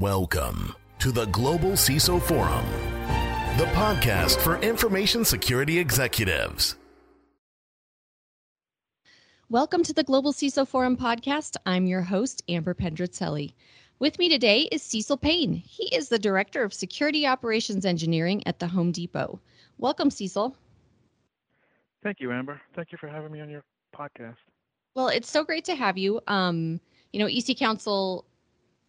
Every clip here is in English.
Welcome to the Global CISO Forum, the podcast for information security executives. Welcome to the Global CISO Forum podcast. I'm your host, Amber Pedroncelli. With me today is Cecil Payne. He is the Director of Security Operations Engineering at the Home Depot. Welcome, Cecil. Thank you, Amber. Thank you for having me on your podcast. Well, it's so great to have you. Um, you know, EC Council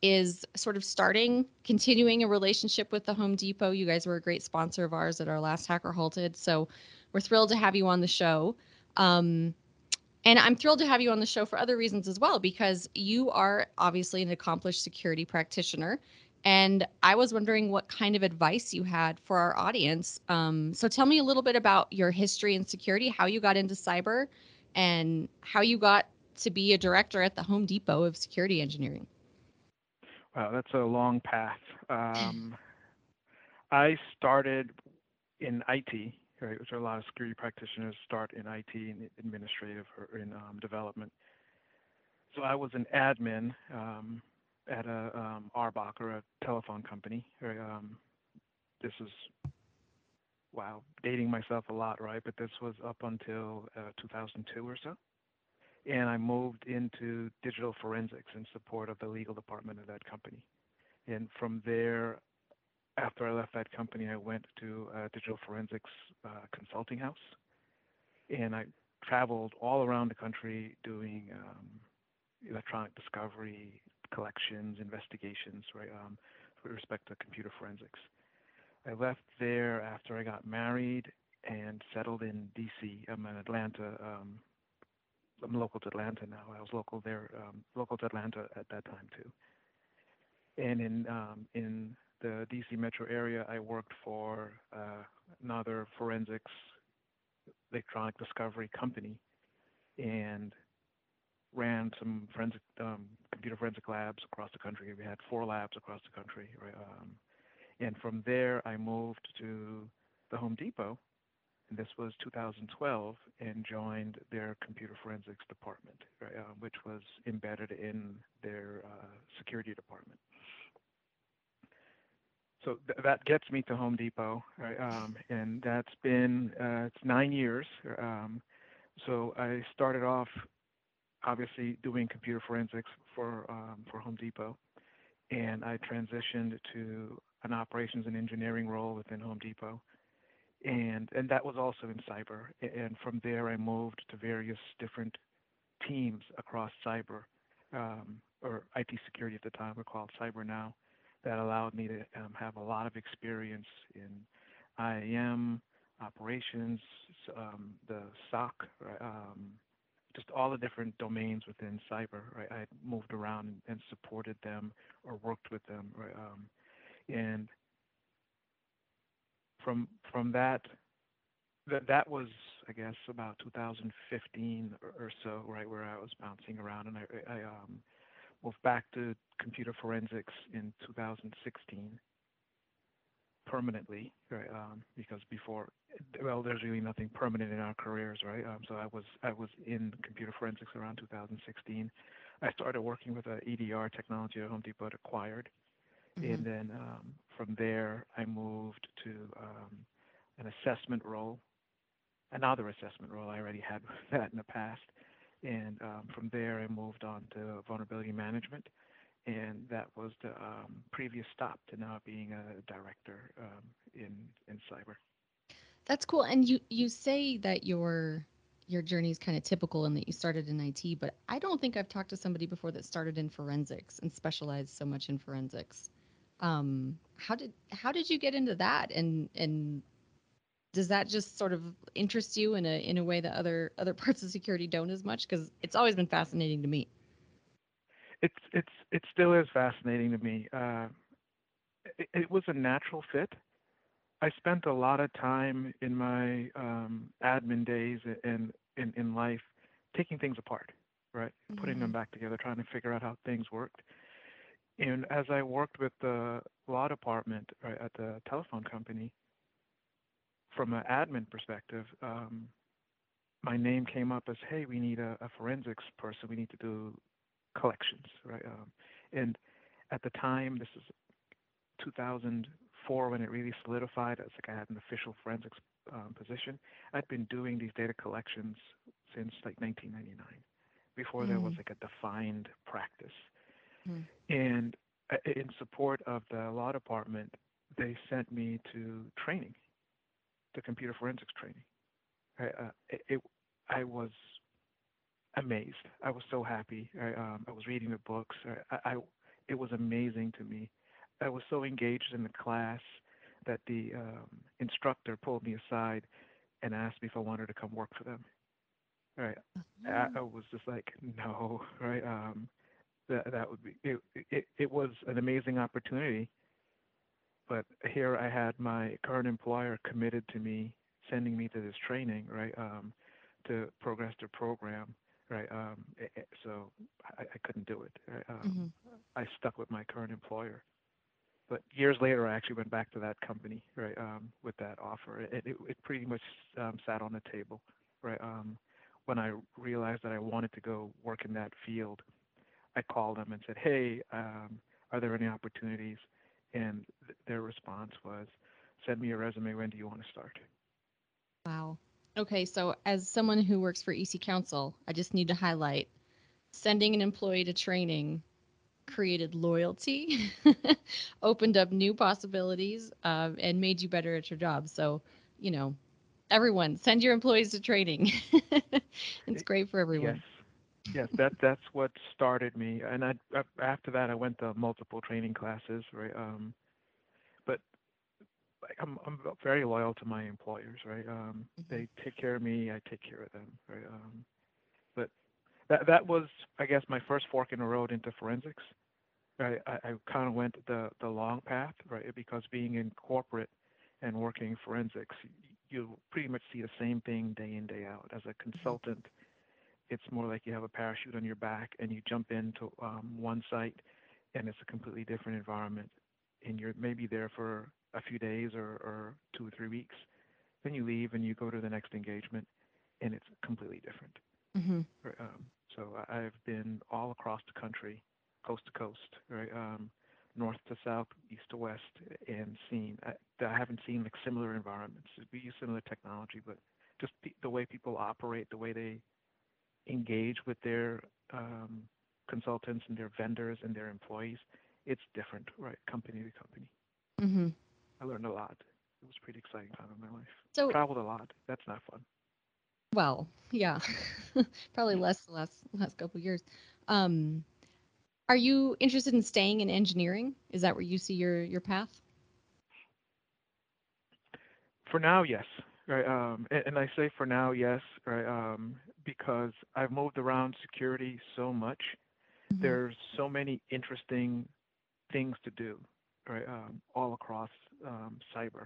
is sort of starting, continuing a relationship with the Home Depot. You guys were a great sponsor of ours at our last Hacker Halted. So we're thrilled to have you on the show. Um, and I'm thrilled to have you on the show for other reasons as well, because you are obviously an accomplished security practitioner. And I was wondering what kind of advice you had for our audience. Um, so tell me a little bit about your history in security, how you got into cyber, and how you got to be a director at the Home Depot of security engineering. Wow, that's a long path. Um, I started in IT, right, which a lot of security practitioners start in IT and administrative or in um, development. So I was an admin um, at a um, RBOC or a telephone company. Um, this is wow, dating myself a lot, right? But this was up until uh, 2002 or so and I moved into digital forensics in support of the legal department of that company. And from there, after I left that company, I went to a digital forensics uh, consulting house, and I traveled all around the country doing um, electronic discovery, collections, investigations, right, um, with respect to computer forensics. I left there after I got married and settled in D.C. I'm an Atlanta um, I'm local to Atlanta now. I was local there, um, local to Atlanta at that time too. And in um, in the DC metro area, I worked for uh, another forensics electronic discovery company, and ran some forensic um, computer forensic labs across the country. We had four labs across the country. Right? Um, and from there, I moved to the Home Depot and this was 2012, and joined their computer forensics department, right, uh, which was embedded in their uh, security department. So th- that gets me to Home Depot, right, um, and that's been uh, it's nine years. Um, so I started off, obviously, doing computer forensics for um, for Home Depot, and I transitioned to an operations and engineering role within Home Depot and and that was also in cyber. And from there, I moved to various different teams across cyber um, or IT security at the time. We're called Cyber now. That allowed me to um, have a lot of experience in IAM operations, um, the SOC, um, just all the different domains within cyber. Right? I moved around and supported them or worked with them. Right? Um, and from from that that that was I guess about 2015 or, or, so, right where I was bouncing around, and I, I um, moved back to computer forensics in 2016 permanently, right? Um, because before, well, there's really nothing permanent in our careers, right? Um, so I was I was in computer forensics around 2016. I started working with a EDR technology that Home Depot acquired, mm-hmm. and then um, from there I moved to um, an assessment role, another assessment role. I already had that in the past, and um, from there I moved on to vulnerability management, and that was the um, previous stop to now being a director um, in in cyber. That's cool. And you you say that your your journey is kind of typical and that you started in IT, but I don't think I've talked to somebody before that started in forensics and specialized so much in forensics. Um, how did how did you get into that? And and does that just sort of interest you in a in a way that other other parts of security don't as much? Because it's always been fascinating to me. It's it's it still is fascinating to me. Uh, it, it, was a natural fit. I spent a lot of time in my um, admin days and in, in life taking things apart right? Mm-hmm. putting them mm-hmm. back together trying to figure out how things worked and as I worked with the law department right, at the telephone company, from an admin perspective, um, my name came up as, hey, we need a, a, forensics person. We need to do collections, right? Um, and at the time, this is 2004 when it really solidified as like I had an official forensics um, position. I'd been doing these data collections since like 1999, before mm. there was mm. like a defined practice. Mm. And uh, in support of the law department, they sent me to training, to computer forensics training. I, uh, it, it, I was amazed. I was so happy. I, um, I was reading the books. I, I, it was amazing to me. I was so engaged in the class that the um, instructor pulled me aside and asked me if I wanted to come work for them. Right. I, I was just like, no. Right. Um, that that would be. It, it it was an amazing opportunity. But here I had my current employer committed to me sending me to this training. Right. Um, to progress the program right? Um, it, it, so I, I, couldn't do it. Right? Um, mm-hmm. I stuck with my current employer. But years later, I actually went back to that company, right, um, with that offer. It, it, it pretty much um, sat on the table, right? Um, when I realized that I wanted to go work in that field, I called them and said, "Hey, um, are there any opportunities?" And th- their response was, "Send me a resume. When do you want to start?" Wow. Okay, so as someone who works for EC Council, I just need to highlight sending an employee to training created loyalty, opened up new possibilities, uh, and made you better at your job. So, you know, everyone send your employees to training. it's great for everyone. Yes, yes, that that's what started me. And I after that, I went to multiple training classes, right? Um, but like I'm I'm very loyal to my employers, right? Um, mm-hmm. They take care of me, I take care of them, right? Um, but that that was, I guess, my first fork in the road into forensics. Right? I, I kind of went the the long path, right? Because being in corporate and working forensics, you pretty much see the same thing day in day out. As a mm-hmm. It's more like you have a parachute on your back and you jump into um, one site, and it's a completely different environment, and you're maybe there for a few days or, or two or three weeks. Then you leave and you go to the next engagement, and it's completely different. Mm-hmm. Um, so I've been all across the country, coast to coast, right, um, north to south, east to west, and seen. I, I haven't seen like similar environments. We use similar technology, but just the, the way people operate, the way they engage with their um, consultants and their vendors and their employees, it's different, right, company to company. Mm-hmm. I learned a lot. It was a pretty exciting time in my life. So traveled a lot. That's not fun. Well, yeah, probably less the last last couple years. Um, are you interested in staying in engineering? Is that where you see your your path? For now, yes. Right. Um, and, and I say for now, yes. Right. Um, because I've moved around security so much. Mm-hmm. There's so many interesting things to do. Right. Um, all across um, cyber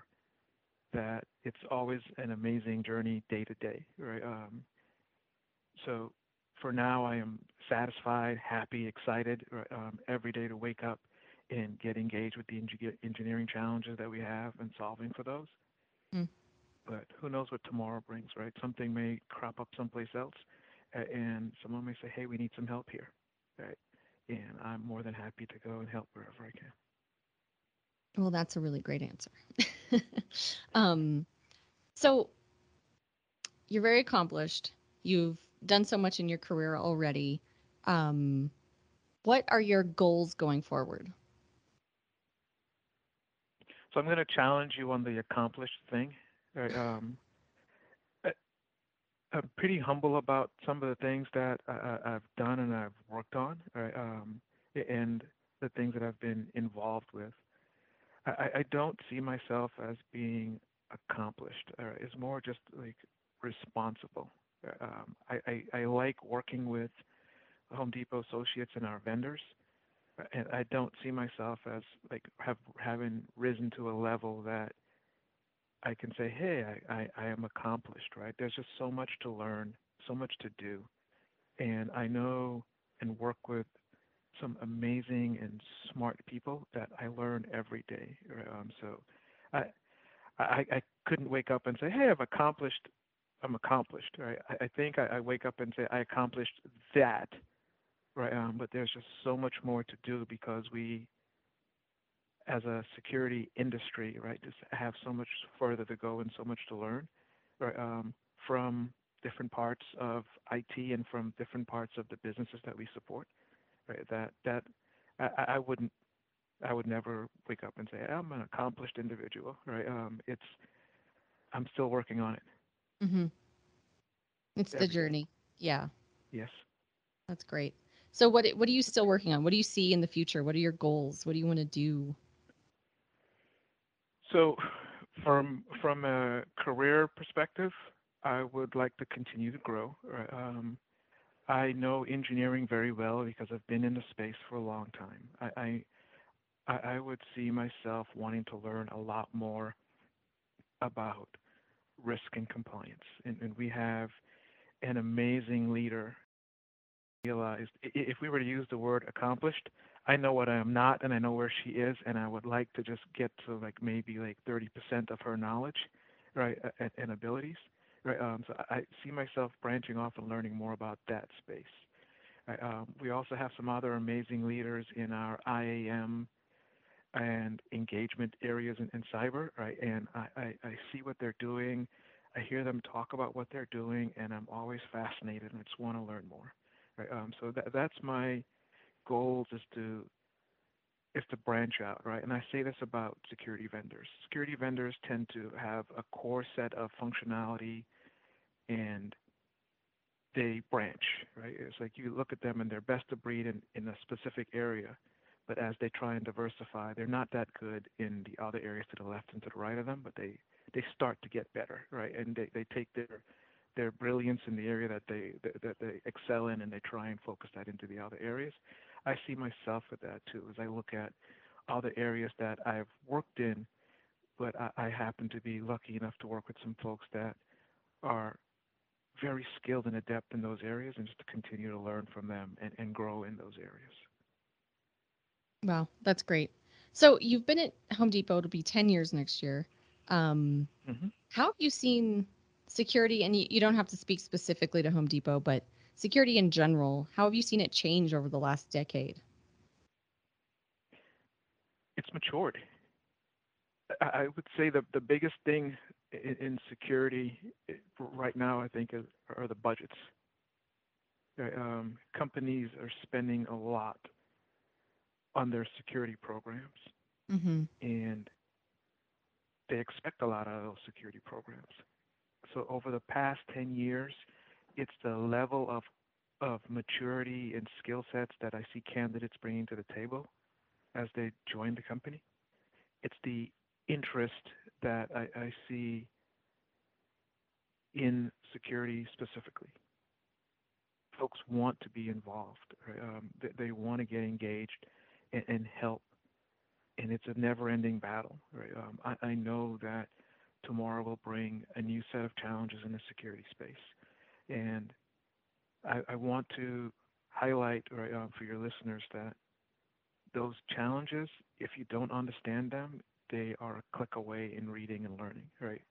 that it's always an amazing journey day to day, right? Um, so for now, I am satisfied, happy, excited um, every day to wake up and get engaged with the engineering challenges that we have and solving for those. Mm. But who knows what tomorrow brings, right? Something may crop up someplace else, and someone may say, "Hey, we need some help here," right? And I'm more than happy to go and help wherever I can. Well, that's a really great answer. um, so you're very accomplished. You've done so much in your career already. Um, what are your goals going forward? So I'm going to challenge you on the accomplished thing. Um, I'm pretty humble about some of the things that I, have done and I've worked on, um, and the things that I've been involved with. I, don't see myself as being accomplished. Uh, it's more just like responsible. Um, I, like working with Home Depot associates and our vendors, uh, and I don't see myself as like have having risen to a level that I can say, hey, I, I, I am accomplished. Right? There's just so much to learn, so much to do, and I know and work with some amazing and smart people that I learn every day. Um, so I, I, I couldn't wake up and say, hey, I've accomplished, I'm accomplished, right? I, I think I, I, wake up and say, I accomplished that, right? Um, but there's just so much more to do because we as a security industry, right, just have so much further to go and so much to learn, right, um, from different parts of IT and from different parts of the businesses that we support, right? That that I, I wouldn't, I would never wake up and say I'm an accomplished individual, right? Um, it's I'm still working on it. Mm-hmm. It's the every day. journey. Yeah, Yes. that's great. So what what are you still working on? What do you see in the future? What are your goals? What do you want to do? So, from from a career perspective, I would like to continue to grow. Um, I know engineering very well because I've been in the space for a long time. I, I I would see myself wanting to learn a lot more about risk and compliance, and, and we have an amazing leader. Realized if we were to use the word accomplished, I know what I am not, and I know where she is, and I would like to just get to like maybe like 30% of her knowledge, right, a- a- and abilities, right. Um, so I I see myself branching off and learning more about that space. Right? Um, we also have some other amazing leaders in our IAM and engagement areas in, in cyber, right? And I, I, I see what they're doing. I hear them talk about what they're doing, and I'm always fascinated and I just want to learn more. Right? Um, so that, that's my goals is to is to branch out, right? And I say this about security vendors. Security vendors tend to have a core set of functionality and they branch, right? It's like you look at them and they're best of breed in, in a specific area, but as they try and diversify, they're not that good in the other areas to the left and to the right of them, but they, they start to get better, right? And they, they take their their brilliance in the area that they that, that they excel in and they try and focus that into the other areas. I see myself with that too as I look at all the areas that I've worked in, but I, I happen to be lucky enough to work with some folks that are very skilled and adept in those areas and just to continue to learn from them and, and grow in those areas. Wow, that's great. So you've been at Home Depot to be 10 years next year. Um, hmm how have you seen security? And you, you don't have to speak specifically to Home Depot, but security in general, how have you seen it change over the last decade? It's matured. I, would say the, the biggest thing in, security right now, I think, are the budgets. Um, companies are spending a lot on their security programs, Mm-hmm. and they expect a lot out of those security programs. So over the past 10 years, it's the level of of maturity and skill sets that I see candidates bringing to the table as they join the company. It's the interest that I, I see in security specifically. Folks want to be involved. Right? Um, they, they want to get engaged and, and help and it's a never-ending battle. Right? Um, I, I know that tomorrow will bring a new set of challenges in the security space, and I, I want to highlight right, um, for your listeners that those challenges, if you don't understand them, they are a click away in reading and learning. Right?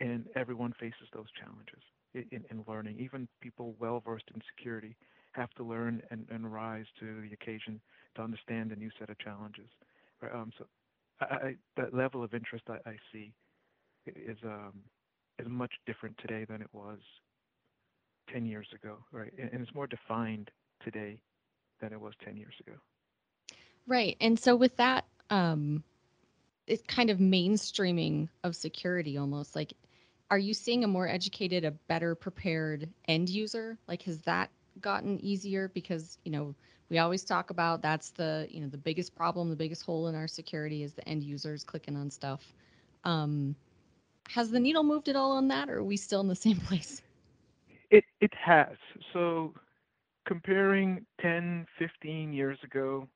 And everyone faces those challenges in, in learning. Even people well versed in security have to learn and, and rise to the occasion to understand a new set of challenges. Right, um, so I, I, that level of interest I, I see is um, is much different today than it was 10 years ago, right? And, it's more defined today than it was 10 years ago. Right. And so with that, um, it's kind of mainstreaming of security almost like are you seeing a more educated, a better prepared end user? Like has that gotten easier? Because, you know, we always talk about that's the, you know, the biggest problem, the biggest hole in our security is the end users clicking on stuff. Um, has the needle moved at all on that or are we still in the same place? It it has. So comparing 10, 15 years ago,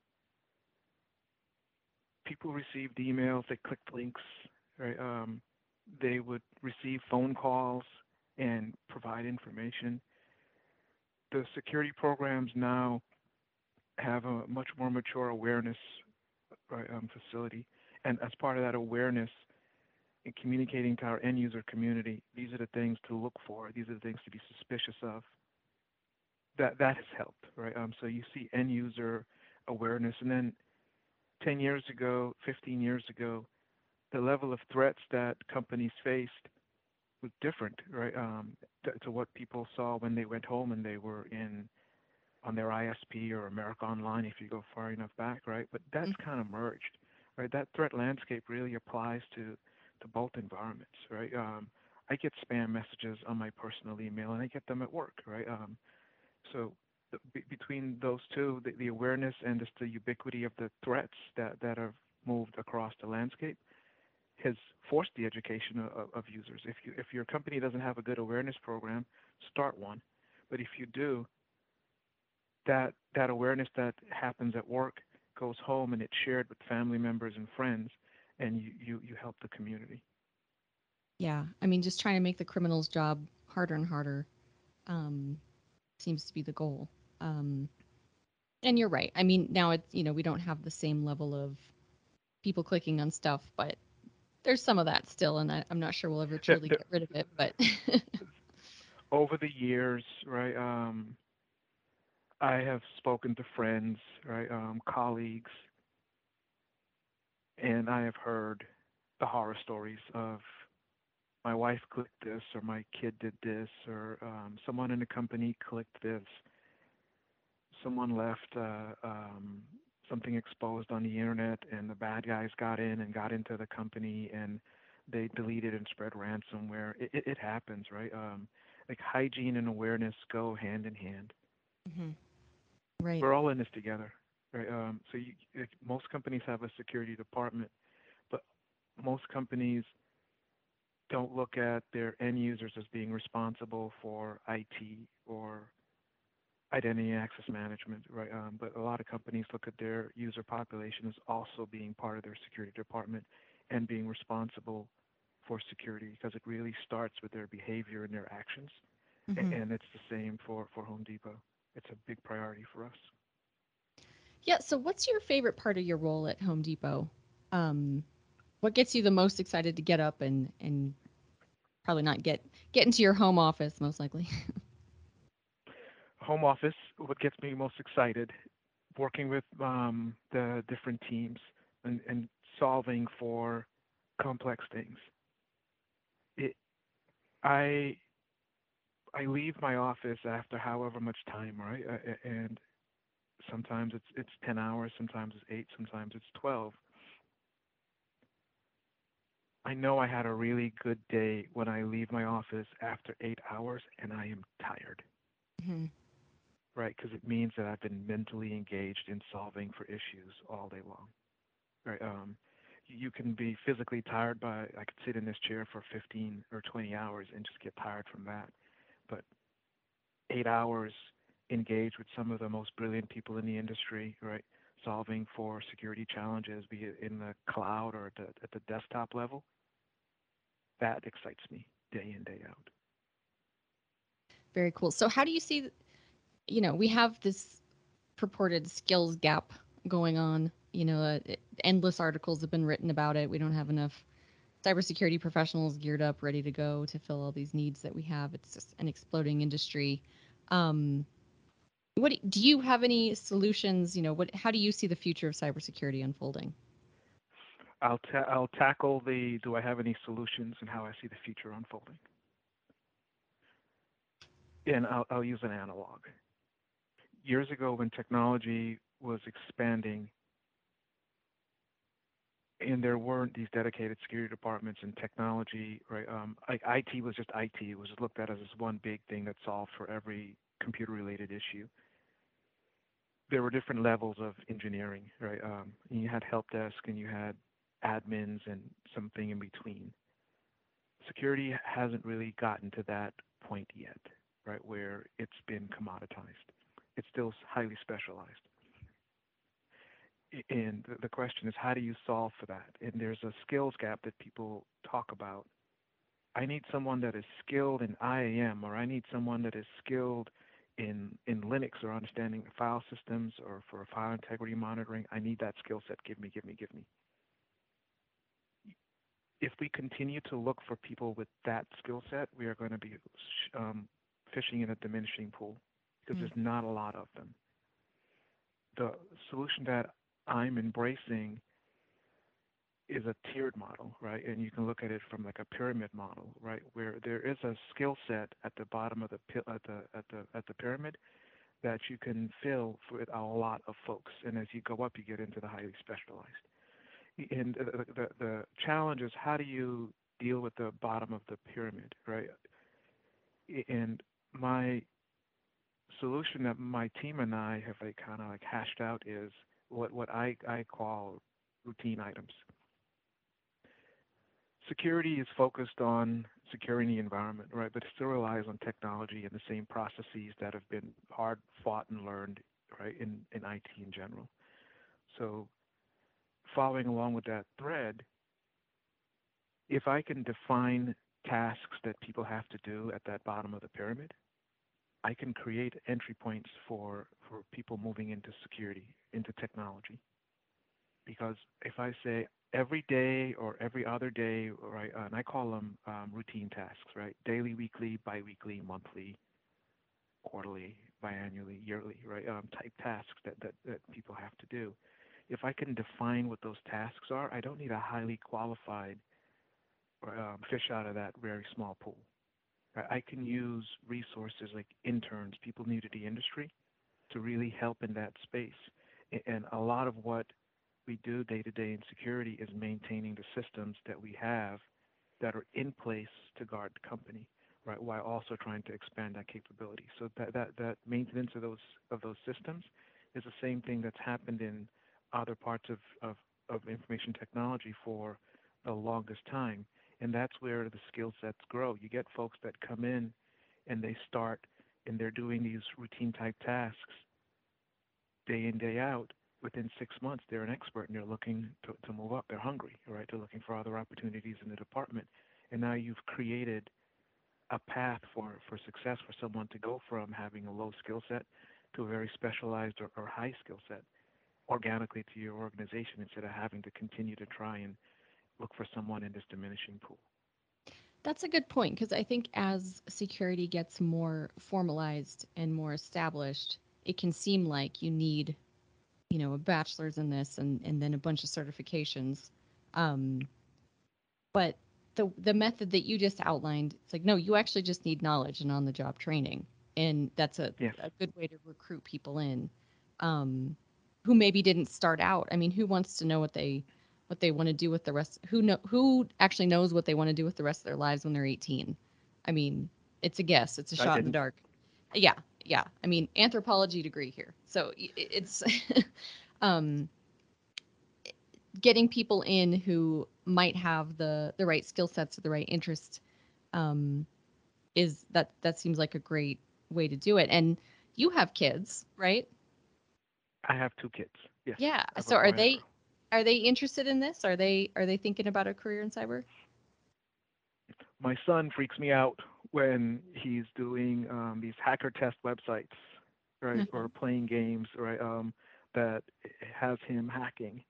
people received emails, they clicked links, right? Um, they would receive phone calls and provide information. The security programs now have a much more mature awareness right, um, facility, and as part of that awareness, in communicating to our end user community, these are the things to look for, these are the things to be suspicious of. That that has helped, right? Um, so you see end user awareness, and then 10 years ago, 15 years ago, the level of threats that companies faced was different, right? Um, to, to, what people saw when they went home and they were in on their ISP or America Online, if you go far enough back, right? But that's mm-hmm. kind of merged, right? That threat landscape really applies to to both environments, right? Um, I get spam messages on my personal email, and I get them at work, right? Um, so the, b- between those two, the, the awareness and just the ubiquity of the threats that that have moved across the landscape has forced the education of, of users. If you if your company doesn't have a good awareness program, start one. But if you do, that that awareness that happens at work goes home and it's shared with family members and friends, and you you, you help the community. Yeah, I mean, just trying to make the criminal's job harder and harder um, seems to be the goal. Um, and you're right. I mean, now it's you know we don't have the same level of people clicking on stuff, but there's some of that still, and I, am not sure we'll ever truly get rid of it. But over the years, right? Um, I have spoken to friends, right, um, colleagues, and I have heard the horror stories of my wife clicked this, or my kid did this, or um, someone in the company clicked this. Someone left uh, um, something exposed on the internet and the bad guys got in and got into the company and they deleted and spread ransomware. It, it, it happens, right? Um, like hygiene and awareness go hand in hand. Mm-hmm. Right. We're all in this together, right? Um, so you, most companies have a security department, but most companies don't look at their end users as being responsible for IT or identity access management, right? Um, but a lot of companies look at their user population as also being part of their security department and being responsible for security because it really starts with their behavior and their actions. Mm-hmm. And it's the same for, for Home Depot. It's a big priority for us. Yeah. So, what's your favorite part of your role at Home Depot? Um, what gets you the most excited to get up and and probably not get get into your home office most likely? home office, what gets me most excited, working with um, the different teams and, and solving for complex things. It, I I leave my office after however much time, right? And sometimes it's it's 10 hours, sometimes it's 8, sometimes it's 12. I know I had a really good day when I leave my office after 8 hours and I am tired. Mm-hmm right? Because it means that I've been mentally engaged in solving for issues all day long, right? Um, you can be physically tired by, I could sit in this chair for 15 or 20 hours and just get tired from that. But eight hours engaged with some of the most brilliant people in the industry, right? Solving for security challenges, be it in the cloud or at the, at the desktop level, that excites me day in, day out. Very cool. So, how do you see you know, we have this purported skills gap going on. You know, uh, endless articles have been written about it. We don't have enough cybersecurity professionals geared up, ready to go to fill all these needs that we have. It's just an exploding industry. Um, what do you have any solutions? You know, what how do you see the future of cybersecurity unfolding? I'll ta- I'll tackle the do I have any solutions and how I see the future unfolding. And I'll, I'll use an analog years ago when technology was expanding and there weren't these dedicated security departments and technology, right? Um, like IT was just IT. It was looked at as this one big thing that solved for every computer-related issue. There were different levels of engineering, right? Um, you had help desk and you had admins and something in between. Security hasn't really gotten to that point yet, right? Where it's been commoditized it's still highly specialized. And the question is, how do you solve for that? And there's a skills gap that people talk about. I need someone that is skilled in IAM, or I need someone that is skilled in in Linux or understanding file systems or for file integrity monitoring. I need that skill set. Give me, give me, give me. If we continue to look for people with that skill set, we are going to be um, fishing in a diminishing pool because mm. there's not a lot of them. The solution that I'm embracing is a tiered model, right? And you can look at it from like a pyramid model, right, where there is a skill set at the bottom of the at the at the at the pyramid that you can fill with a lot of folks, and as you go up, you get into the highly specialized. And the, the, the challenge is how do you deal with the bottom of the pyramid, right? And my solution that my team and I have like kind of like hashed out is what what I I call routine items security is focused on securing the environment, right? But it still relies on technology and the same processes that have been hard fought and learned, right, in, in IT in general. So following along with that thread, if I can define tasks that people have to do at that bottom of the pyramid, I can create entry points for, for people moving into security, into technology. Because if I say every day or every other day, right? Uh, and I call them um, routine tasks, right? Daily, weekly, biweekly, monthly, quarterly, biannually, yearly, right? Um, type tasks that, that, that people have to do. If I can define what those tasks are, I don't need a highly qualified um, fish out of that very small pool. I can use resources like interns, people new to the industry, to really help in that space. And a lot of what we do day to day in security is maintaining the systems that we have that are in place to guard the company, right? While also trying to expand that capability. So that that, that maintenance of those of those systems is the same thing that's happened in other parts of, of, of information technology for the longest time. And that's where the skill sets grow. You get folks that come in and they start and they're doing these routine type tasks day in, day out within six months, they're an expert and they're looking to, to move up. They're hungry, right? They're looking for other opportunities in the department. And now you've created a path for, for success for someone to go from having a low skill set to a very specialized or, or high skill set organically to your organization instead of having to continue to try and look for someone in this diminishing pool. That's a good point because I think as security gets more formalized and more established, it can seem like you need you know a bachelor's in this and and then a bunch of certifications. Um but the the method that you just outlined it's like no you actually just need knowledge and on the job training. And that's a, a good way to recruit people in um who maybe didn't start out. I mean who wants to know what they what they want to do with the rest who know who actually knows what they want to do with the rest of their lives when they're 18 i mean it's a guess. It's a shot in the dark. Yeah yeah, I mean anthropology degree here. So it's um, getting people in who might have the the right skill sets or the right interest um, is that that seems like a great way to do it. And you have kids, right? I have two kids. Yes. Yeah. So are they are they interested in this? Are they are they thinking about a career in cyber? My son freaks me out when he's doing um, these hacker test websites, right, mm-hmm. or playing games, right, um, that has him hacking.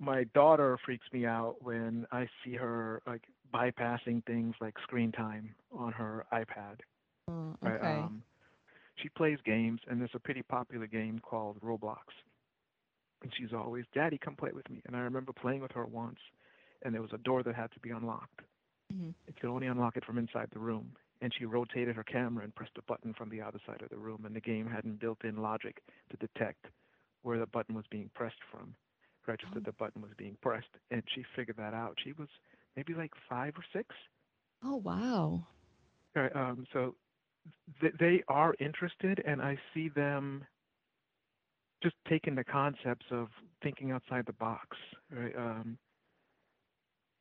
My daughter freaks me out when I see her like bypassing things like screen time on her iPad. Oh, okay. Right? Um, she plays games, and there's a pretty popular game called Roblox. And she's always, Daddy, come play with me. And I remember playing with her once, and there was a door that had to be unlocked. Mm-hmm. It could only unlock it from inside the room. And she rotated her camera and pressed a button from the other side of the room, and the game hadn't built in logic to detect where the button was being pressed from, registered oh. the button was being pressed. And she figured that out. She was maybe like five or six. Oh, wow. Right, um, so th- they are interested, and I see them just taking the concepts of thinking outside the box. Right? Um,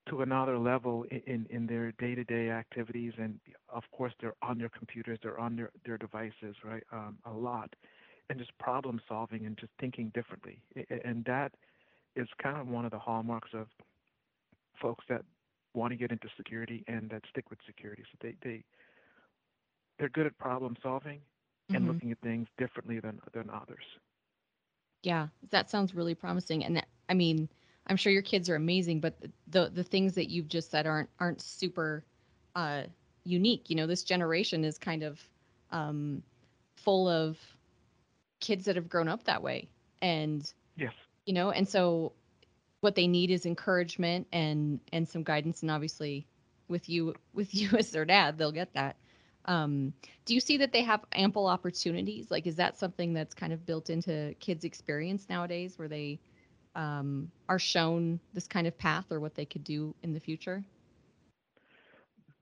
to another level in, in their day-to-day activities and of course they're on their computers they're on their, their devices right um, a lot and just problem solving and just thinking differently. And that is kind of one of the hallmarks of folks that want to get into security and that stick with security. So they, they they're good at problem solving mm-hmm. and looking at things differently than than others. Yeah that sounds really promising. And i mean I'm sure your kids are amazing, but the the things that you've just said aren't aren't super uh, unique. You know, this generation is kind of um, full of kids that have grown up that way, and yes, you know, and so what they need is encouragement and and some guidance. And obviously with you with you as their dad they'll get that. Um, do you see that they have ample opportunities? Like is that something that's kind of built into kids experience nowadays where they um, are shown this kind of path or what they could do in the future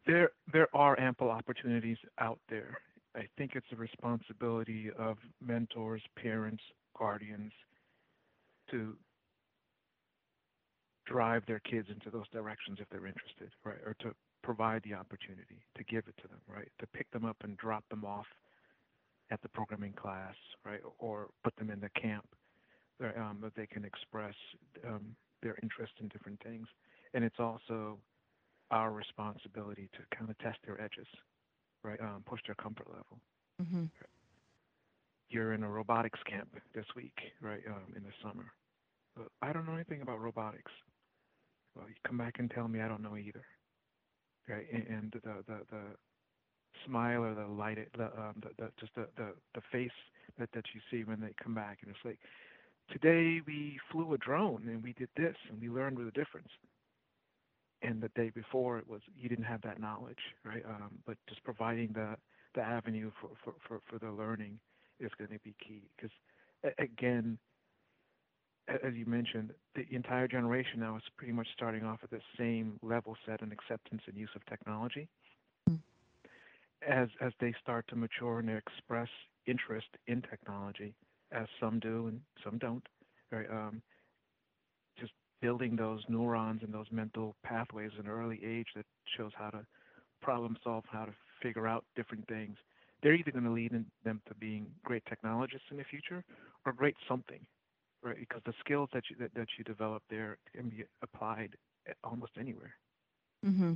there there are ample opportunities out there i think it's a responsibility of mentors parents guardians to drive their kids into those directions if they're interested, right? Or to provide the opportunity to give it to them, right? To pick them up and drop them off at the programming class, right? Or put them in the camp um, that they can express um, their interest in different things. And it's also our responsibility to kind of test their edges, right? Um, push their comfort level. Mm-hmm. You're in a robotics camp this week, right? Um, in the summer. I don't know anything about robotics well, you come back and tell me I don't know either. Right? And, and the, the the smile or the light, the, um, the, the just the, the the face that that you see when they come back, and it's like, today we flew a drone and we did this and we learned the difference. And the day before it was you didn't have that knowledge, right? Um, but just providing the the avenue for for for, for the learning is going to be key because again as you mentioned, the entire generation now is pretty much starting off at the same level set and acceptance and use of technology. Mm. As as they start to mature and express interest in technology, as some do and some don't, right? Um, just building those neurons and those mental pathways in early age that shows how to problem solve, how to figure out different things. They're either going to lead them to being great technologists in the future or great something right? Because the skills that you that, that you develop there can be applied almost anywhere. Mm-hmm.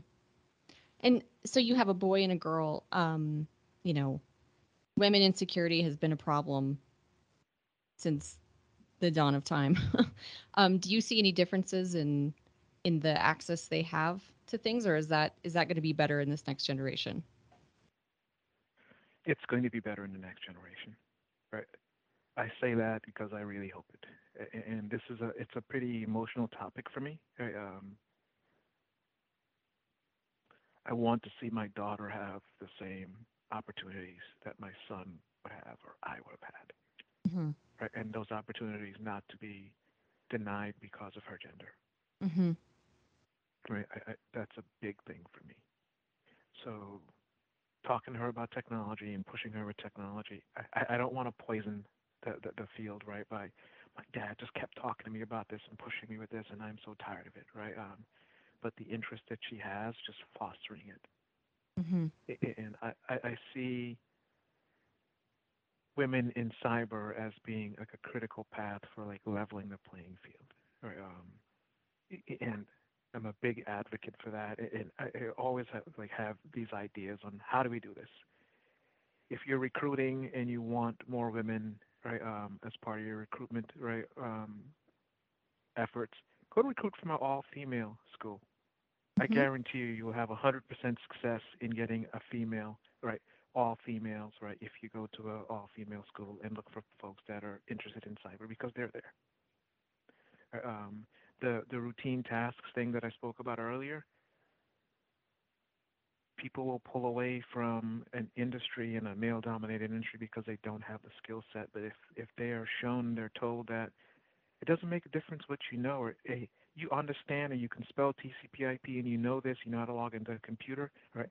And so you have a boy and a girl. Um, you know, women insecurity has been a problem since the dawn of time. um, do you see any differences in in the access they have to things, or is that is that going to be better in this next generation? It's going to be better in the next generation, right? I say that because I really hope it. And this is a it's a pretty emotional topic for me. I, um, I want to see my daughter have the same opportunities that my son would have or I would have had. Mm-hmm. And those opportunities not to be denied because of her gender. Mm-hmm. Right? I, I, that's a big thing for me. So talking to her about technology and pushing her with technology, I, I don't want to poison the, the, the field, right? By my dad just kept talking to me about this and pushing me with this, and I'm so tired of it, right? Um, but the interest that she has, just fostering it. Mm-hmm. And I, I, I see women in cyber as being like a critical path for like leveling the playing field. Right? Um, and I'm a big advocate for that. And I, I always have like have these ideas on how do we do this. If you're recruiting and you want more women right, um, as part of your recruitment, right, um, efforts, go recruit from an all-female school. Mm-hmm. I guarantee you, you will have 100% success in getting a female, right, all females, right, if you go to an all-female school and look for folks that are interested in cyber because they're there. Um, the the routine tasks thing that I spoke about earlier, people will pull away from an industry and a male dominated industry because they don't have the skill set. But if, if they are shown, they're told that it doesn't make a difference what you know or hey, you understand and you can spell TCP/IP and you know this, you know how to log into a computer, right?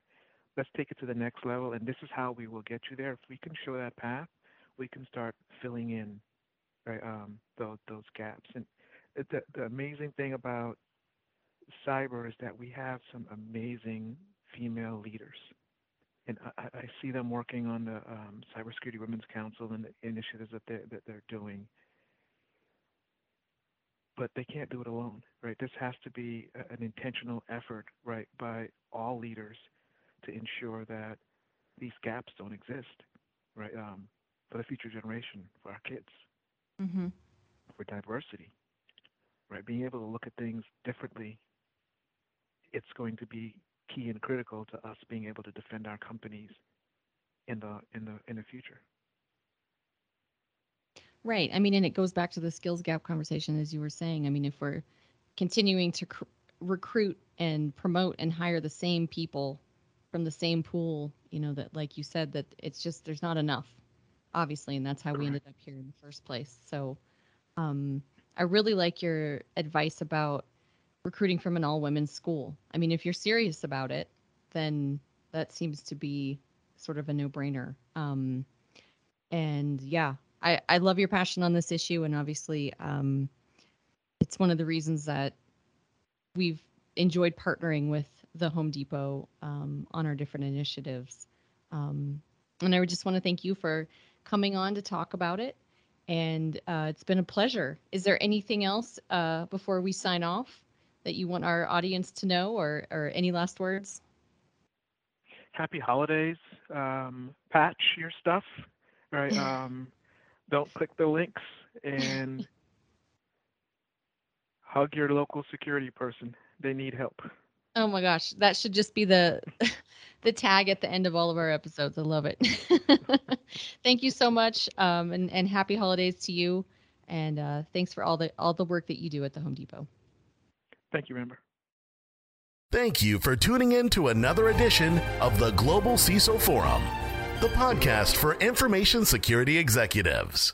Let's take it to the next level, and this is how we will get you there. If we can show that path, we can start filling in, right, um, those those gaps. And the the amazing thing about cyber is that we have some amazing female leaders. And I, I see them working on the um, Cybersecurity Women's Council and the initiatives that they're, that they're doing. But they can't do it alone, right? This has to be an intentional effort, right, by all leaders to ensure that these gaps don't exist, right, um, for the future generation, for our kids, mm-hmm. for diversity, right? Being able to look at things differently, it's going to be key and critical to us being able to defend our companies in the in the in the future. Right. I mean, and it goes back to the skills gap conversation, as you were saying. I mean, if we're continuing to cr- recruit and promote and hire the same people from the same pool, you know, that, like you said, that it's just, there's not enough, obviously. And that's how we ended up here in the first place. So um, I really like your advice about recruiting from an all women's school. I mean, if you're serious about it, then that seems to be sort of a no brainer. Um, and yeah, I, I love your passion on this issue. And obviously, um, it's one of the reasons that we've enjoyed partnering with the Home Depot um, on our different initiatives. Um, and I would just want to thank you for coming on to talk about it. And uh, it's been a pleasure. Is there anything else uh, before we sign off that you want our audience to know or, or any last words? Happy holidays. Um, patch your stuff, right? Um, don't click the links and hug your local security person. They need help. Oh my gosh, that should just be the the tag at the end of all of our episodes. I love it. Thank you so much, um, and and happy holidays to you, and uh, thanks for all the all the work that you do at the Home Depot. Thank you, Amber. Thank you for tuning in to another edition of the Global CISO Forum, the podcast for information security executives.